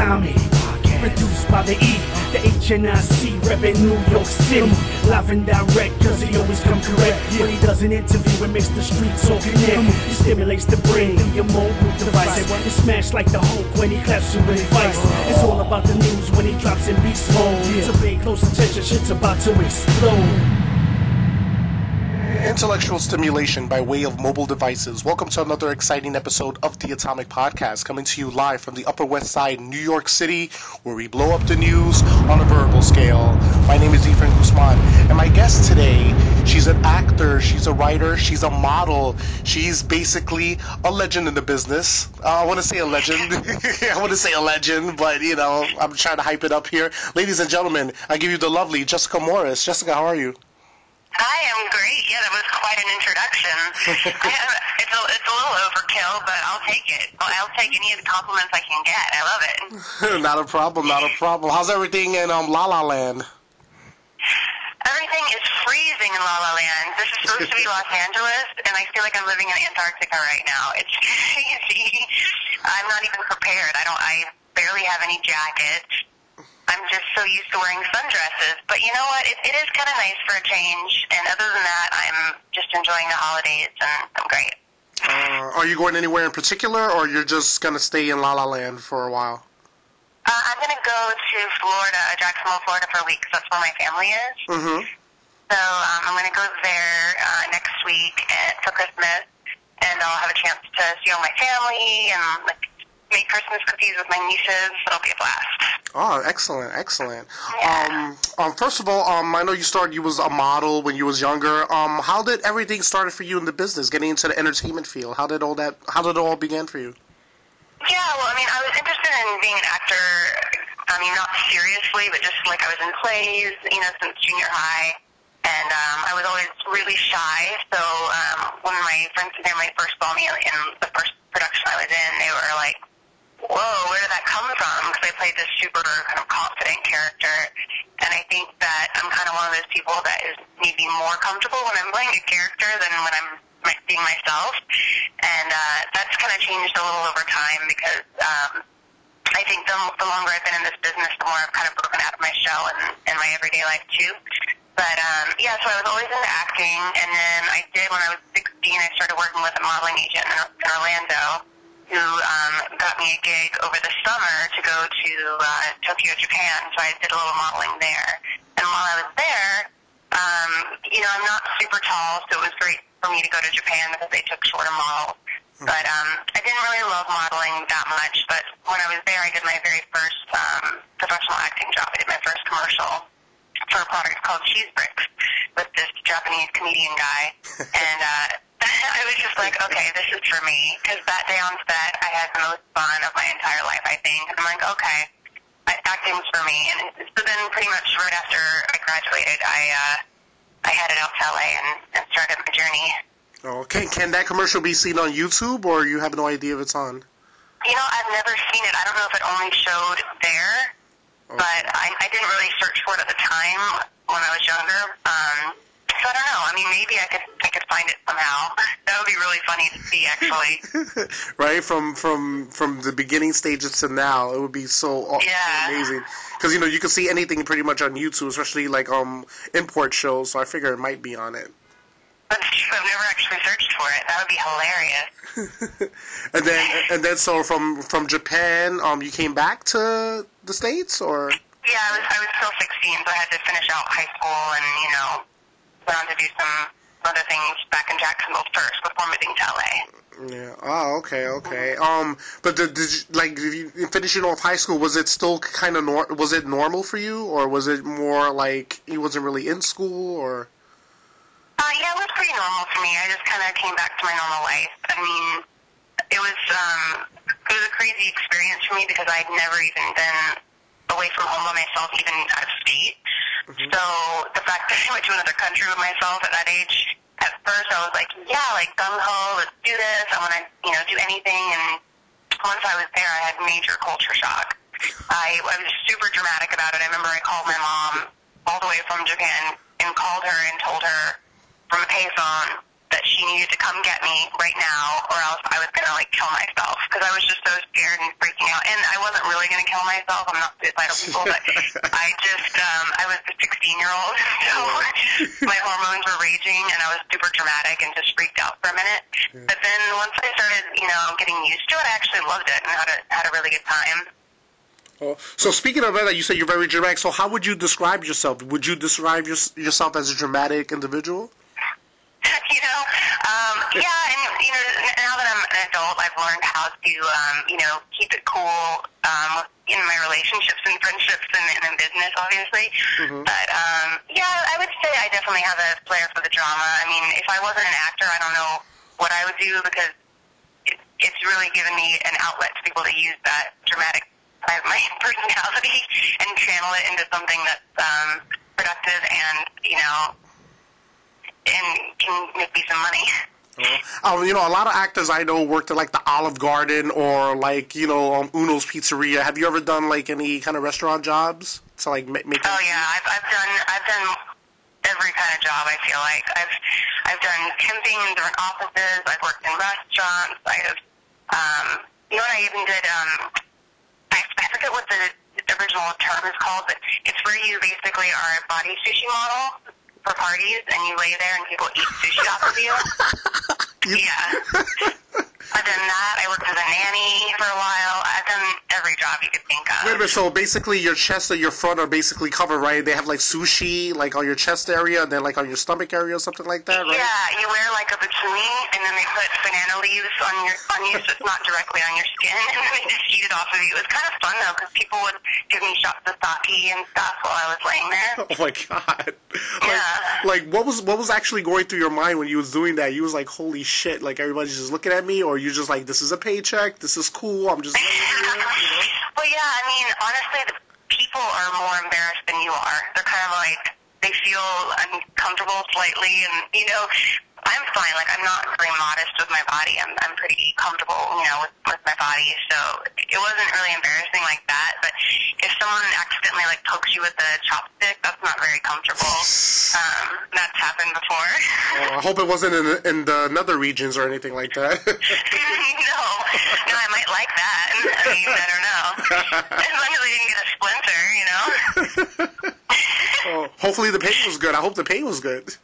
Produced by the E, the HNIC, reppin' New York City. Live and direct, cause he always come correct. When he does an interview, it makes the streets all connect. He stimulates the brain through your mobile device. It's smashed like the Hulk when he claps you with advice. It's all about the news when he drops in beast mode. So pay close attention, shit's about to explode. Intellectual stimulation by way of mobile devices. Welcome to another exciting episode of the Atomic Podcast, coming to you live from the Upper West Side, New York City, where we blow up the news on a verbal scale. My name is Efren Guzman, and my guest today, she's an actor, she's a writer, she's a model, she's basically a legend in the business. Uh, I want to say a legend. I want to say a legend, but you know, I'm trying to hype it up here. Ladies and gentlemen, I give you the lovely Jessica Morris. Jessica, how are you? Hi, I'm great. Yeah, that was quite an introduction. I it's, a, it's a little overkill, but I'll take it. I'll, I'll take any of the compliments I can get. I love it. not a problem, not a problem. How's everything in um, La La Land? Everything is freezing in La La Land. This is supposed to be Los Angeles, and I feel like I'm living in Antarctica right now. It's crazy. I'm not even prepared. I don't. I barely have any jackets. I'm just so used to wearing sundresses. But you know what? It, it is kind of nice for a change. And other than that, I'm just enjoying the holidays, and I'm great. Uh, are you going anywhere in particular, or you're just gonna stay in La La Land for a while? Uh, I'm gonna go to Florida, Jacksonville, Florida, for a week. 'cause that's where my family is. Mm-hmm. So um, I'm gonna go there uh, next week and, for Christmas, and I'll have a chance to see all my family and like make Christmas cookies with my nieces. It'll be a blast. Oh, excellent, excellent. Yeah. Um, um, first of all, um, I know you started. You was a model when you was younger. Um, how did everything started for you in the business, getting into the entertainment field? How did all that? How did it all begin for you? Yeah, well, I mean, I was interested in being an actor. I mean, not seriously, but just like I was in plays, you know, since junior high. And um, I was always really shy. So um, when my friends and family first saw me in the first production I was in, they were like, whoa, where did that come from? Because I played this super kind of confident character. And I think that I'm kind of one of those people that is maybe more comfortable when I'm playing a character than when I'm being myself. And uh, that's kind of changed a little over time because um, I think the, the longer I've been in this business, the more I've kind of broken out of my shell in, in my everyday life too. But um, yeah, so I was always into acting, and then I did when I was 16. I started working with a modeling agent in Orlando, who um, got me a gig over the summer to go to uh, Tokyo, Japan. So I did a little modeling there. And while I was there, um, you know, I'm not super tall, so it was great for me to go to Japan because they took shorter models. But um, I didn't really love modeling that much. But when I was there, I did my very first um, professional acting job. I did my first commercial for a product called Cheese Bricks with this Japanese comedian guy. and uh, I was just like, okay, this is for me. Because that day on set, I had the most fun of my entire life, I think. And I'm like, okay, acting's for me. And so then pretty much right after I graduated, I, uh, I headed out to LA and, and started my journey. Okay, can that commercial be seen on YouTube, or you have no idea if it's on? You know, I've never seen it. I don't know if it only showed there, but I, I didn't really search for it at the time when I was younger. Um, so I don't know. I mean, maybe I could I could find it somehow. That would be really funny to see, actually. right from from from the beginning stages to now, it would be so Yeah. amazing. Because you know you can see anything pretty much on YouTube, especially like um import shows. So I figure it might be on it. That's true. I've never actually searched for it. That would be hilarious. and then and then so from from Japan, um, you came back to the states, or Yeah, I was I was still 16, so I had to finish out high school and you know went on to do some other things back in Jacksonville first before moving to LA. yeah. Oh, okay, okay. Um, but did, did you, like did you finishing off high school? Was it still kind of nor- was it normal for you, or was it more like you wasn't really in school, or Uh, yeah, it was pretty normal for me. I just kind of came back to my normal life. I mean, it was um, it was a crazy experience for me because I'd never even been away from home by myself, even out of state. So the fact that I went to another country with myself at that age, at first I was like, yeah, like gung ho, let's do this. I want to, you know, do anything. And once I was there, I had major culture shock. I, I was super dramatic about it. I remember I called my mom all the way from Japan and called her and told her from a payphone that she needed to come get me right now, or else I was gonna like kill myself because I was just so scared and freaking out. And I wasn't really gonna kill myself. I'm not suicidal people, but I just um, I was a 16 year old, so my hormones were raging, and I was super dramatic and just freaked out for a minute. But then once I started, you know, getting used to it, I actually loved it and had a had a really good time. Oh, so speaking of that, you said you're very dramatic. So how would you describe yourself? Would you describe your, yourself as a dramatic individual? you know, um, yeah, and you know, now that I'm an adult, I've learned how to, um, you know, keep it cool um, in my relationships and friendships and, and in business, obviously. Mhm. But um, yeah, I would say I definitely have a flair for the drama. I mean, if I wasn't an actor, I don't know what I would do because it, it's really given me an outlet to be able to use that dramatic side of my personality and channel it into something that's um, productive and you know and can make me some money. Um, you know, a lot of actors I know worked at like the Olive Garden or like you know um, Uno's Pizzeria. Have you ever done like any kind of restaurant jobs to like ma- make? Oh yeah, I've I've done I've done every kind of job. I feel like I've I've done temping in different offices. I've worked in restaurants. I have, um, you know what? I even did. Um, I, I forget what the original term is called, but it's where you basically are a body sushi model for parties, and you lay there and people eat sushi off of you. yeah. I've done that. I worked as a nanny for a while. I've done every job you could think of. Wait a minute. So basically, your chest and your front are basically covered, right? They have like sushi, like on your chest area, and then like on your stomach area or something like that, right? Yeah, you wear like a bikini, and then they put banana leaves on your on you, so it's not directly on your skin, and then they just heat it off of you. It was kind of fun though, because people would give me shots of sake and stuff while I was laying there. Oh my god! Like, Yeah. like what was what was actually going through your mind when you was doing that? You was like, "Holy shit!" Like everybody's just looking at me, or you just like, "This is a paycheck. This is cool. I'm just." you you know? well, yeah, I mean, honestly, the people are more embarrassed than you are. They're kind of like they feel uncomfortable slightly, and you know, I'm fine. Like I'm not very modest with my body. I'm I'm pretty comfortable, you know, with with my body. So it wasn't really embarrassing like that. But if someone accidentally like pokes you with a chopstick, that's not very comfortable. Um, that's happened before. Oh, I hope it wasn't in, in the nether regions or anything like that. no, no, I might like that. I mean, I don't know. As long as I didn't get a splinter, you know. oh, hopefully the pain was good. I hope the pain was good.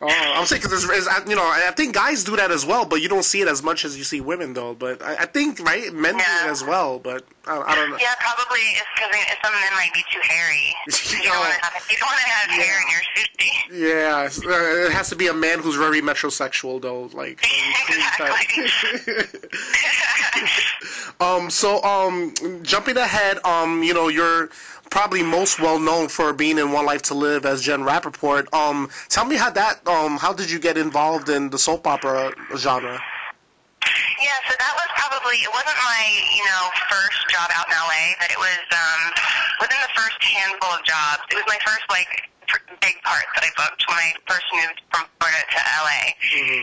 Oh, I'm saying because you know I think guys do that as well, but you don't see it as much as you see women though. But I, I think right, men do it as well. But I, I don't know. Yeah, probably it's because some men might be too hairy. You don't want to have you don't want to have hair in your sushi. Yeah, uh, it has to be a man who's very metrosexual though, like. exactly. Um. So, um, jumping ahead, um, you know, you're probably most well known for being in One Life to Live as Jen Rappaport. Um, tell me how that, um, how did you get involved in the soap opera genre? Yeah, so that was probably it wasn't my you know first job out in LA, but it was um, within the first handful of jobs. It was my first like big part that I booked when I first moved from Florida to LA,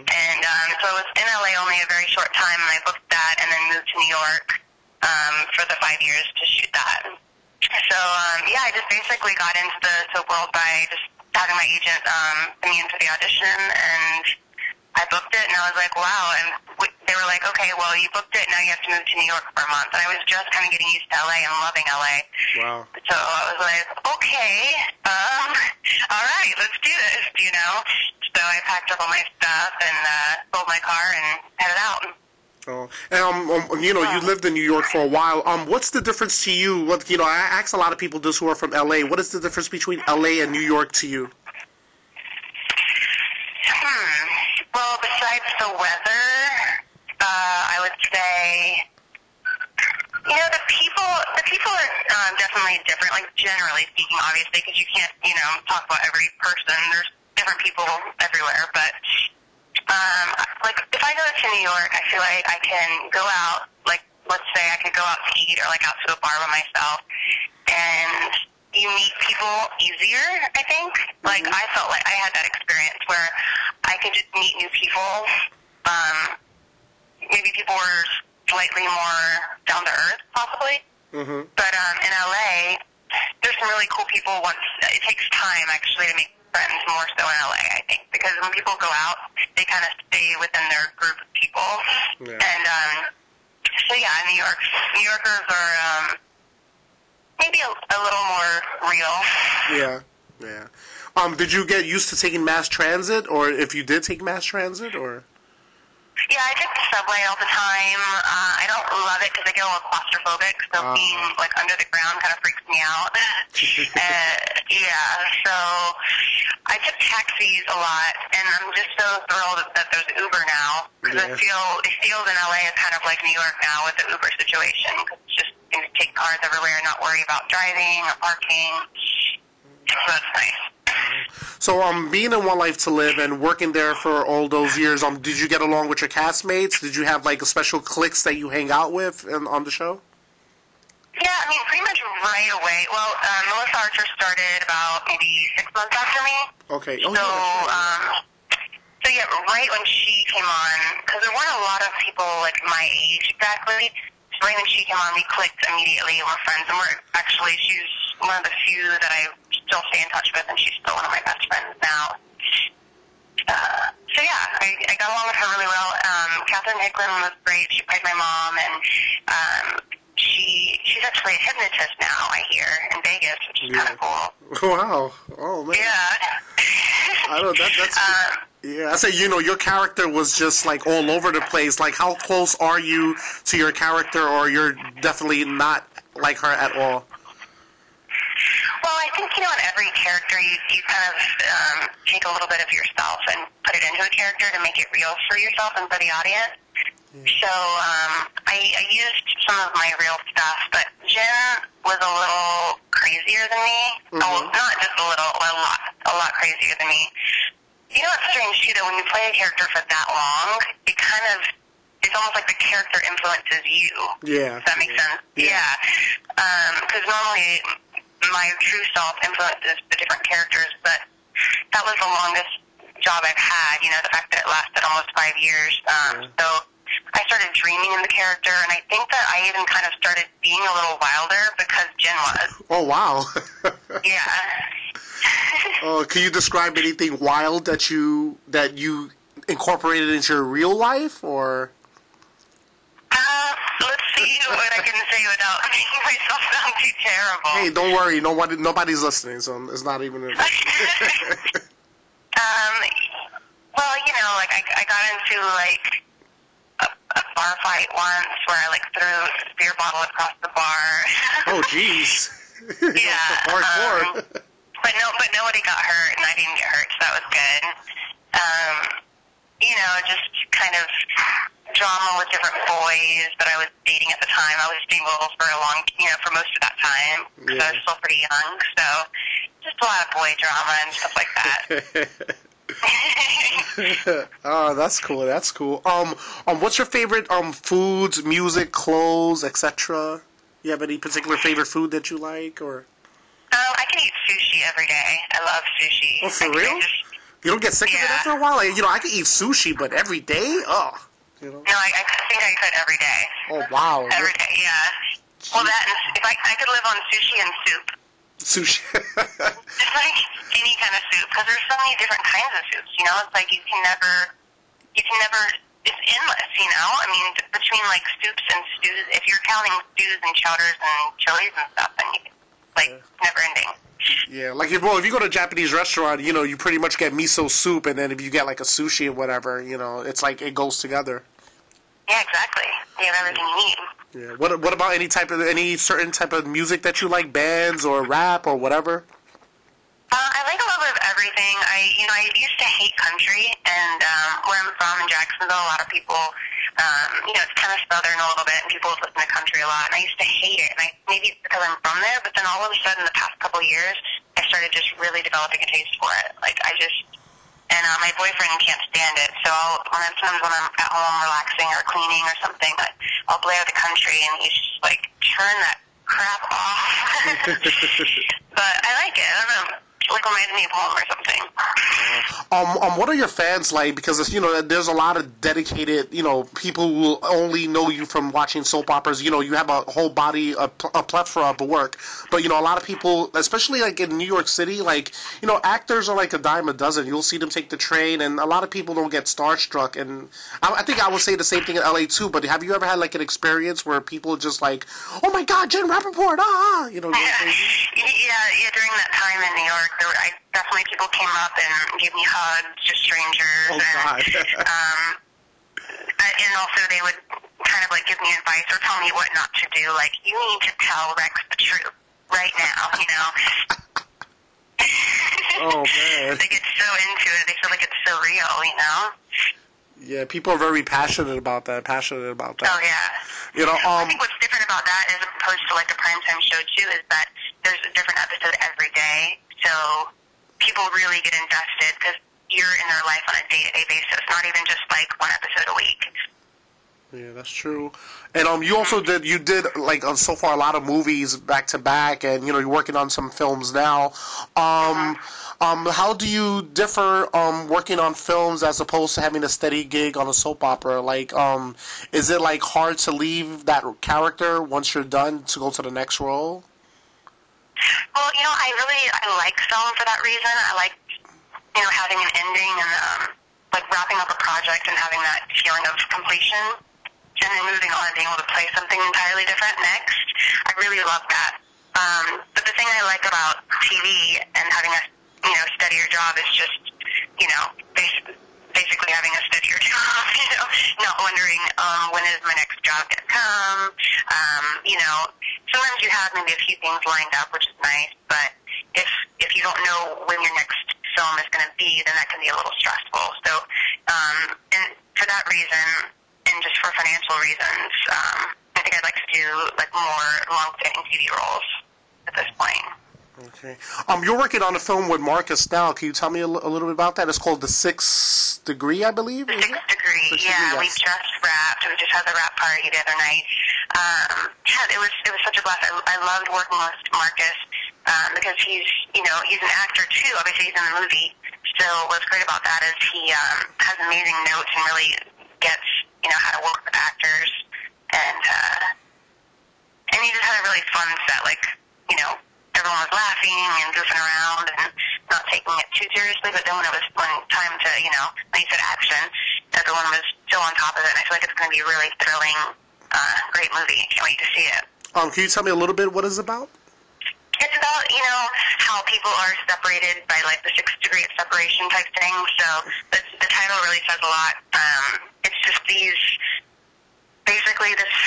and um, so I was in LA only a very short time, and I booked that, and then moved to New York um, for the five years to shoot that. So um, yeah, I just basically got into the soap world by just having my agent um, send me into the audition and. I booked it and I was like, wow. And w- they were like, okay, well, you booked it. Now you have to move to New York for a month. And I was just kind of getting used to LA and loving LA. Wow. So I was like, okay, um, all right, let's do this, you know. So I packed up all my stuff and uh, sold my car and headed out. Oh, and um, um, you know, you lived in New York for a while. Um, what's the difference to you? What you know, I ask a lot of people this who are from LA. What is the difference between LA and New York to you? Hmm. Well, besides the weather, uh, I would say, you know, the people, the people are um, definitely different. Like generally speaking, obviously, because you can't, you know, talk about every person. There's different people everywhere, but um, like if I go to New York, I feel like I can go out. Like let's say I could go out to eat or like out to a bar by myself, and you meet people easier. I think. Like I felt like I had that experience where I could just meet new people. Um, maybe people were slightly more down to earth, possibly. Mm-hmm. But um, in LA, there's some really cool people. Once it takes time actually to make friends more so in LA, I think, because when people go out, they kind of stay within their group of people. Yeah. And um, so yeah, New York, New Yorkers are um, maybe a, a little more real. Yeah, yeah. Um, did you get used to taking mass transit, or if you did take mass transit, or? Yeah, I take the subway all the time. Uh, I don't love it because I get a little claustrophobic, so Oh. being like under the ground kind of freaks me out. uh, yeah, so I took taxis a lot, and I'm just so thrilled that there's Uber now because Yeah. I feel it feels in LA is kind of like New York now with the Uber situation. 'cause it's just you can take cars everywhere and not worry about driving or parking. So that's nice. So, um, being in One Life to Live and working there for all those years, um, did you get along with your castmates? Did you have like a special cliques that you hang out with in, on the show? Yeah, I mean, pretty much right away. Well, um, Melissa Archer started about maybe six months after me. Okay. Oh, So, yeah, um, so yeah, right when she came on, because there weren't a lot of people like my age exactly. So right when she came on, we clicked immediately. and We're friends, and we're actually she's one of the few that I still stay in touch with, and she's still one of my best friends now. Uh, so yeah, I, I got along with her really well. Um, Catherine Hickland was great. She played my mom, and um, she she's actually a hypnotist now. I hear in Vegas, which is kind of cool. wow. Oh man. Yeah. I don't. That, that's. Um, Yeah, I say you know your character was just like all over the place. Like, how close are you to your character, or you're definitely not like her at all? Well, I think you know, in every character, you you kind of um, take a little bit of yourself and put it into a character to make it real for yourself and for the audience. So um, I, I used some of my real stuff, but Jen was a little crazier than me. Oh, not just a little, a lot, a lot crazier than me. You know, it's strange too that when you play a character for that long, it kind of it's almost like the character influences you. Yeah. Does that make sense? Yeah. Yeah. Because normally my true self influences the different characters, but that was the longest job I've had. You know, the fact that it lasted almost five years. Um, So I started dreaming in the character, and I think that I even kind of started being a little wilder because Jen was. Oh wow. Yeah. uh, can you describe anything wild that you that you incorporated into your real life, or? What I can say without making myself sound too terrible. Hey, don't worry. Nobody nobody's listening, so it's not even. A... Um, well, you know, like I, I got into like a, a bar fight once where I like threw a beer bottle across the bar. oh jeez. yeah. Hardcore. Um, but no, but nobody got hurt, and I didn't get hurt, so that was good. Um, you know, just kind of drama with different boys that I was dating at the time. I was single for a long, you know, for most of that time because I was still pretty young. So just a lot of boy drama and stuff like that. oh, that's cool. That's cool. Um, um, what's your favorite um foods, music, clothes, etc.? You have any particular favorite food that you like, or Um, I can eat sushi every day. I love sushi. Oh, for I real? just- you don't get sick of it after a while? Like, you know, I can eat sushi, but every day, oh, you know. no, I, I think I could every day. Oh wow, Every day, yeah. Well, that and if I I could live on sushi and soup, sushi. just like any kind of soup, because there's so many different kinds of soups. You know, it's like you can never, you can never. It's endless. You know, I mean, between like soups and stews, if you're counting stews and chowders and chilies and stuff, then you, like never ending. Yeah, like if well, if you go to a Japanese restaurant, you know, you pretty much get miso soup, and then if you get like a sushi or whatever, you know, it's like it goes together. Yeah, exactly. You have everything you need. Yeah. What What about any type of any certain type of music that you like, bands or rap or whatever? Uh, I like a little bit of everything. I, you know, I used to hate country, and um, where I'm from in Jacksonville, a lot of people, um, you know, it's kind of southern a little bit, and people listen to country a lot. And I used to hate it, and I maybe it's from there. But then all of a sudden, the past couple of years, I started just really developing a taste for it. Like I just, and uh, my boyfriend can't stand it. So I'll, when I'm, sometimes when I'm at home relaxing or cleaning or something, I, I'll blare the country, and he's just like, turn that crap off. but I like it. I don't know. It like reminds me of home or something. Interesting. Um, um, what are your fans like? Because you know, there's a lot of dedicated, you know, people who only know you from watching soap operas. You know, you have a whole body, a, a plethora of work. But you know, a lot of people, especially like in New York City, like you know, actors are like a dime a dozen. You'll see them take the train, and a lot of people don't get starstruck. And I, I think I would say the same thing in LA too. But have you ever had like an experience where people just like, oh my God, Jen Rappaport, ah, you know? yeah, yeah. During that time in New York, there were, I definitely people came up and gave me hugs, just strangers, Oh, and um, and also they would kind of like give me advice or tell me what not to do. Like you need to tell Rex the truth right now. You know. Oh, man. they get so into it. They feel like it's so real. You know. Yeah, people are very passionate about that. Passionate about that. Oh yeah. You know, I um, think what's different about that as opposed to like a primetime show too is that there's a different episode every day, so people really get invested because you're in their life on a day-to-day basis, not even just like one episode a week. Yeah, that's true. And um, you also did you did like uh, so far a lot of movies back to back, and you know you're working on some films now. Um, um, how do you differ um working on films as opposed to having a steady gig on a soap opera? Like, um, is it like hard to leave that character once you're done to go to the next role? Well, you know, I really I like film for that reason. I like you know having an ending and um, like wrapping up a project and having that feeling of completion, and then moving on and being able to play something entirely different next. I really love that. Um, but the thing I like about TV and having a you know steadier job is just you know bas- basically having a steadier job. You know, not wondering um, when is my next job going to come. Um, you know, sometimes you have maybe a few things lined up, which is nice, but if if you don't know when your next film is going to be, then that can be a little stressful. So, um, and for that reason, and just for financial reasons, um, I think I'd like to do like more long-standing TV roles at this point. Okay. Um, you're working on a film with Marcus now. Can you tell me a, a little bit about that? It's called The Sixth Degree, I believe. The sixth degree, Sixth yeah, Degree, we just wrapped. We just had the wrap party the other night. Um, yeah, it was it was such a blast. I, I loved working with Marcus um, because he's you know he's an actor too. Obviously, he's in the movie. So what's great about that is he um, has amazing notes and really gets you know how to work with actors and uh, and he just had a really fun set. Like you know everyone was laughing and goofing around and not taking it too seriously. But then when it was when time to you know he said action, everyone was still on top of it. And I feel like it's going to be a really thrilling, uh, great movie. Can't wait to see it. Um, can you tell me a little bit what it's about? It's about, you know, how people are separated by like the six degree of separation type thing. So the, the title really says a lot. Um, it's just these, basically this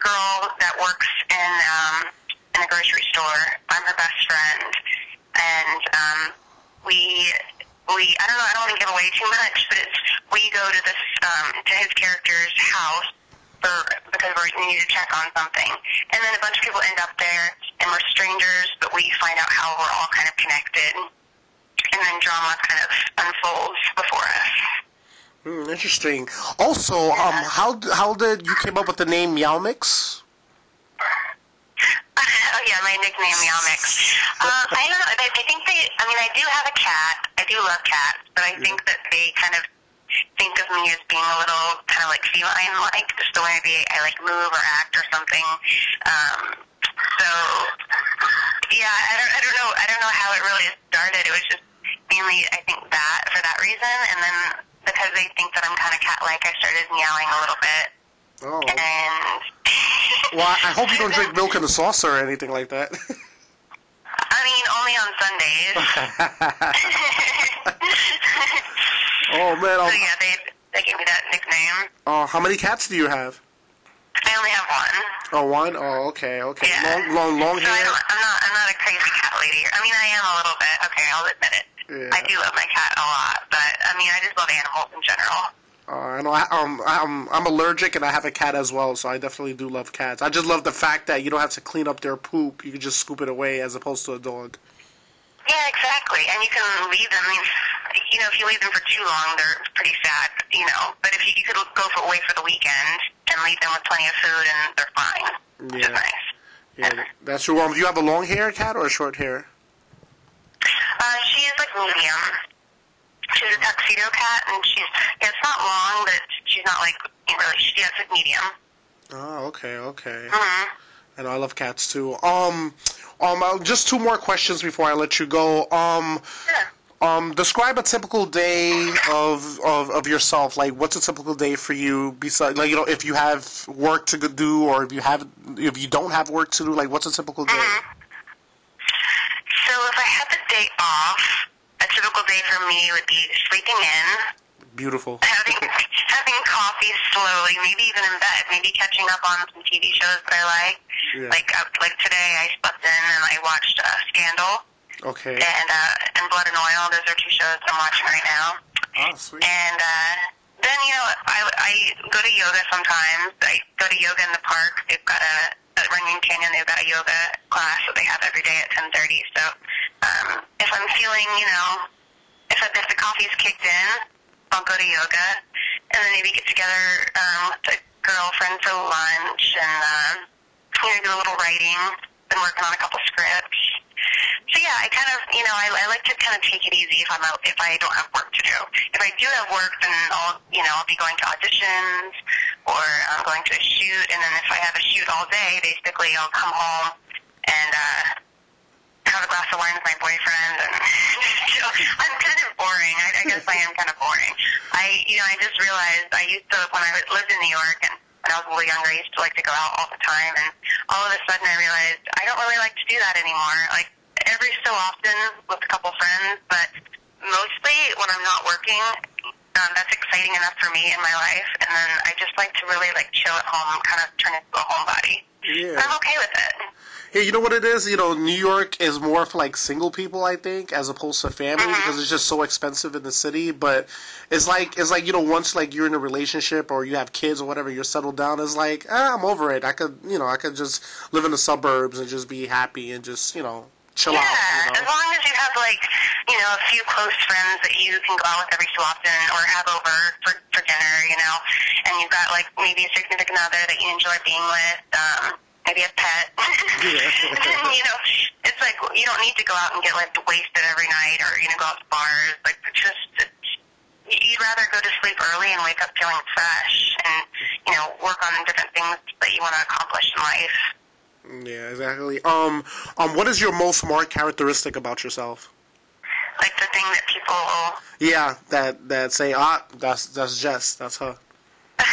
girl that works in, um, in a grocery store. I'm her best friend. And, um, we, we, I don't know, I don't want to give away too much, but it's, we go to this, um, to his character's house for, because we need to check on something. And then a bunch of people end up there, and we're strangers, but we find out how we're all kind of connected. And then drama kind of unfolds before us. Hmm, interesting. Also, um, how how did you came up with the name Meow Mix? Yeah, my nickname Meow Mix. Uh, I don't know. I, I think they. I mean, I do have a cat. I do love cats, but I think that they kind of think of me as being a little kind of like feline-like, just the way maybe I like move or act or something. Um, so yeah, I don't. I don't know. I don't know how it really started. It was just mainly, I think, that for that reason, and then because they think that I'm kind of cat-like, I started meowing a little bit. Oh. And Well, I hope you don't drink milk in the saucer or anything like that. I mean, only on Sundays. oh man. so Um, yeah, they they gave me that nickname. uh, how many cats do you have? I only have one. Oh, one. Oh, okay, okay. Yeah. Long, long, long So hair. I'm not I'm not a crazy cat lady. I mean, I am a little bit. Okay, I'll admit it. Yeah. I do love my cat a lot, but I mean, I just love animals in general. Uh, I know. I, um, I'm I'm allergic and I have a cat as well, so I definitely do love cats. I just love the fact that you don't have to clean up their poop; you can just scoop it away, as opposed to a dog. Yeah, exactly. And you can leave them. I mean, you know, if you leave them for too long, they're pretty sad. You know, but if you, you could go for away for the weekend and leave them with plenty of food, and they're fine. Which is nice. Yeah, that's true. Um, do you have a long hair cat or a short hair? Uh, she is like medium. She's a tuxedo cat, and she's yeah, it's not long, but she's not like really. She, it's like medium. Oh, okay, okay. hmm I know I love cats too. Um, um, uh, just two more questions before I let you go. Um, Yeah. um, describe a typical day of, of of yourself. Like, what's a typical day for you? Besides, like, you know, if you have work to do, or if you have, if you don't have work to do, like, what's a typical day? Mhm. So if I had the day off, a typical day for me would be sleeping in, Beautiful. having having coffee slowly, maybe even in bed, maybe catching up on some TV shows that I like. Yeah. Like uh, like today, I slept in and I watched uh, Scandal Okay. and uh, and Blood and Oil. Those are two shows I'm watching right now. Ah, sweet. And uh, then you know I I go to yoga sometimes. I go to yoga in the park. They've got a at Runyon Canyon. They've got a yoga class that they have every day at 10:30. So um, if I'm feeling you know if if the coffee's kicked in, I'll go to yoga, and then maybe get together um, with a girlfriend for lunch and um, you know do a little writing. Been working on a couple scripts. So yeah, I kind of, you know, I, I like to kind of take it easy if I'm out, if I don't have work to do. If I do have work, then I'll, you know, I'll be going to auditions or I'm going to a shoot, and then if I have a shoot all day, basically I'll come home and uh, have a glass of wine with my boyfriend, and you know, I'm kind of boring. I, I guess I am kind of boring. I, you know, I just realized I used to when I lived in New York and when I was a little younger, I used to like to go out all the time, and all of a sudden I realized I don't really like to do that anymore. Like every so often with a couple friends, but mostly when I'm not working, um, that's exciting enough for me in my life, and then I just like to really like chill at home, kind of turn into a homebody. Yeah. I'm okay with it. Hey, you know what it is? You know, New York is more for like single people, I think, as opposed to family Mhm. because it's just so expensive in the city. But it's like it's like you know, once like you're in a relationship or you have kids or whatever, you're settled down. It's like ah, I'm over it. I could you know I could just live in the suburbs and just be happy and just you know chill yeah, out. You as long as you have like you know a few close friends that you can go out with every so often, or have over for for dinner, you know, and you've got like maybe a significant other that you enjoy being with, um, maybe a pet. Yeah. you know, it's like you don't need to go out and get like wasted every night, or you know, go out to bars. Like just. You'd rather go to sleep early and wake up feeling fresh, and you know, work on different things that you want to accomplish in life. Yeah, exactly. Um, um, what is your most marked characteristic about yourself? Like the thing that people Yeah, that that say ah, that's that's Jess, that's her. uh,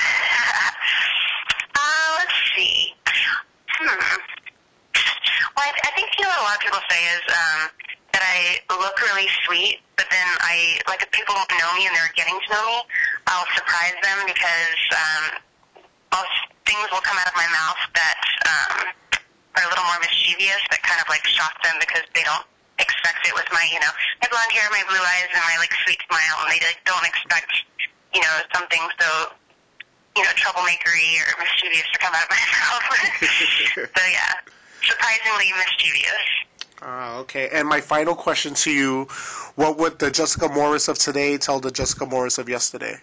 let's see. Hmm. Well, I, I think you know what a lot of people say is um, that I look really sweet, but then I like if people don't know me and they're getting to know me, I'll surprise them because um, I'll, things will come out of my mouth that um, are a little more mischievous, that kind of like shock them because they don't expect it with my you know my blonde hair, my blue eyes, and my like sweet smile, and they like, don't expect you know something so you know, troublemakery or mischievous to come out of my mouth. so yeah, surprisingly mischievous. Ah, okay. And my final question to you: What would the Jessica Morris of today tell the Jessica Morris of yesterday?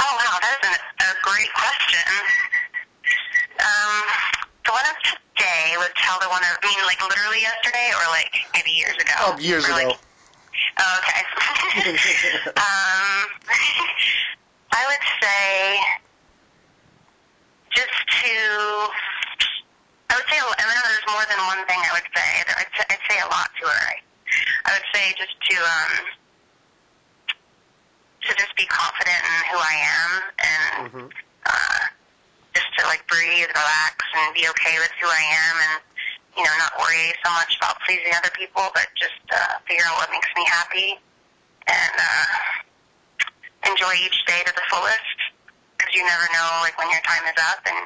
Oh wow, that is an, a great question. Um, the one of today would tell the one of, I mean, like literally yesterday, or like maybe years ago. Oh, years Or, ago. Like, oh, okay. um, I would say just to. I would say, I mean, there's more than one thing I would say. I'd, say- I'd say a lot to her. I would say just to um, to just be confident in who I am and Mhm. uh, just to like breathe, relax, and be okay with who I am, and you know, not worry so much about pleasing other people, but just uh, figure out what makes me happy and uh, enjoy each day to the fullest. Because you never know, like when your time is up, and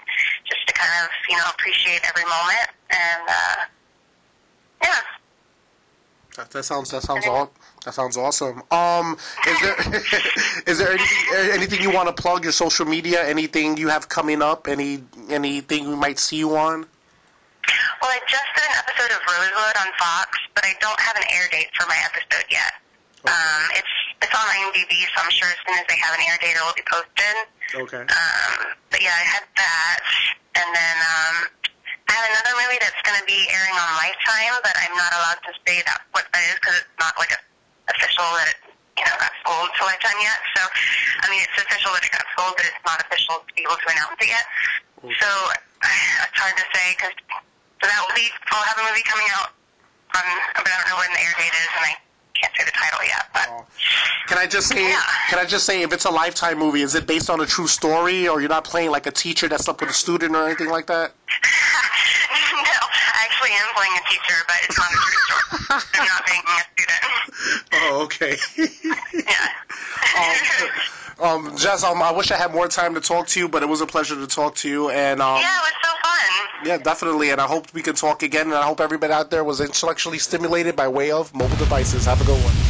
kind of you know appreciate every moment and uh, yeah. That, that sounds that sounds all that sounds awesome. Um, is there is there anything anything you want to plug? Your social media? Anything you have coming up? Any anything we might see you on? Well, I just did an episode of Rosewood on Fox, but I don't have an air date for my episode yet. Um, it's it's on IMDb, so I'm sure as soon as they have an air date, it will be posted. Okay. Um, but yeah, I had that, and then um, I have another movie that's going to be airing on Lifetime, but I'm not allowed to say that what that is because it's not like a official that it, you know, got sold to Lifetime yet. So, I mean, it's official that it got sold, but it's not official to be able to announce it yet. So, it's hard to say because so that will be, I'll have a movie coming out on, but I don't know when the air date is, and I can't say the title yet. But oh. Can I just say? Yeah. Can I just say, if it's a Lifetime movie, is it based on a true story, or you're not playing like a teacher that slept with a student or anything like that? no, I actually am playing a teacher, but it's not a true story. I'm not being a student. Oh, okay. Yeah. Oh, um, Jess, um, I wish I had more time to talk to you, but it was a pleasure to talk to you, and um, yeah, it was so fun. yeah, definitely. And I hope we can talk again, and I hope everybody out there was intellectually stimulated by way of mobile devices. Have a good one.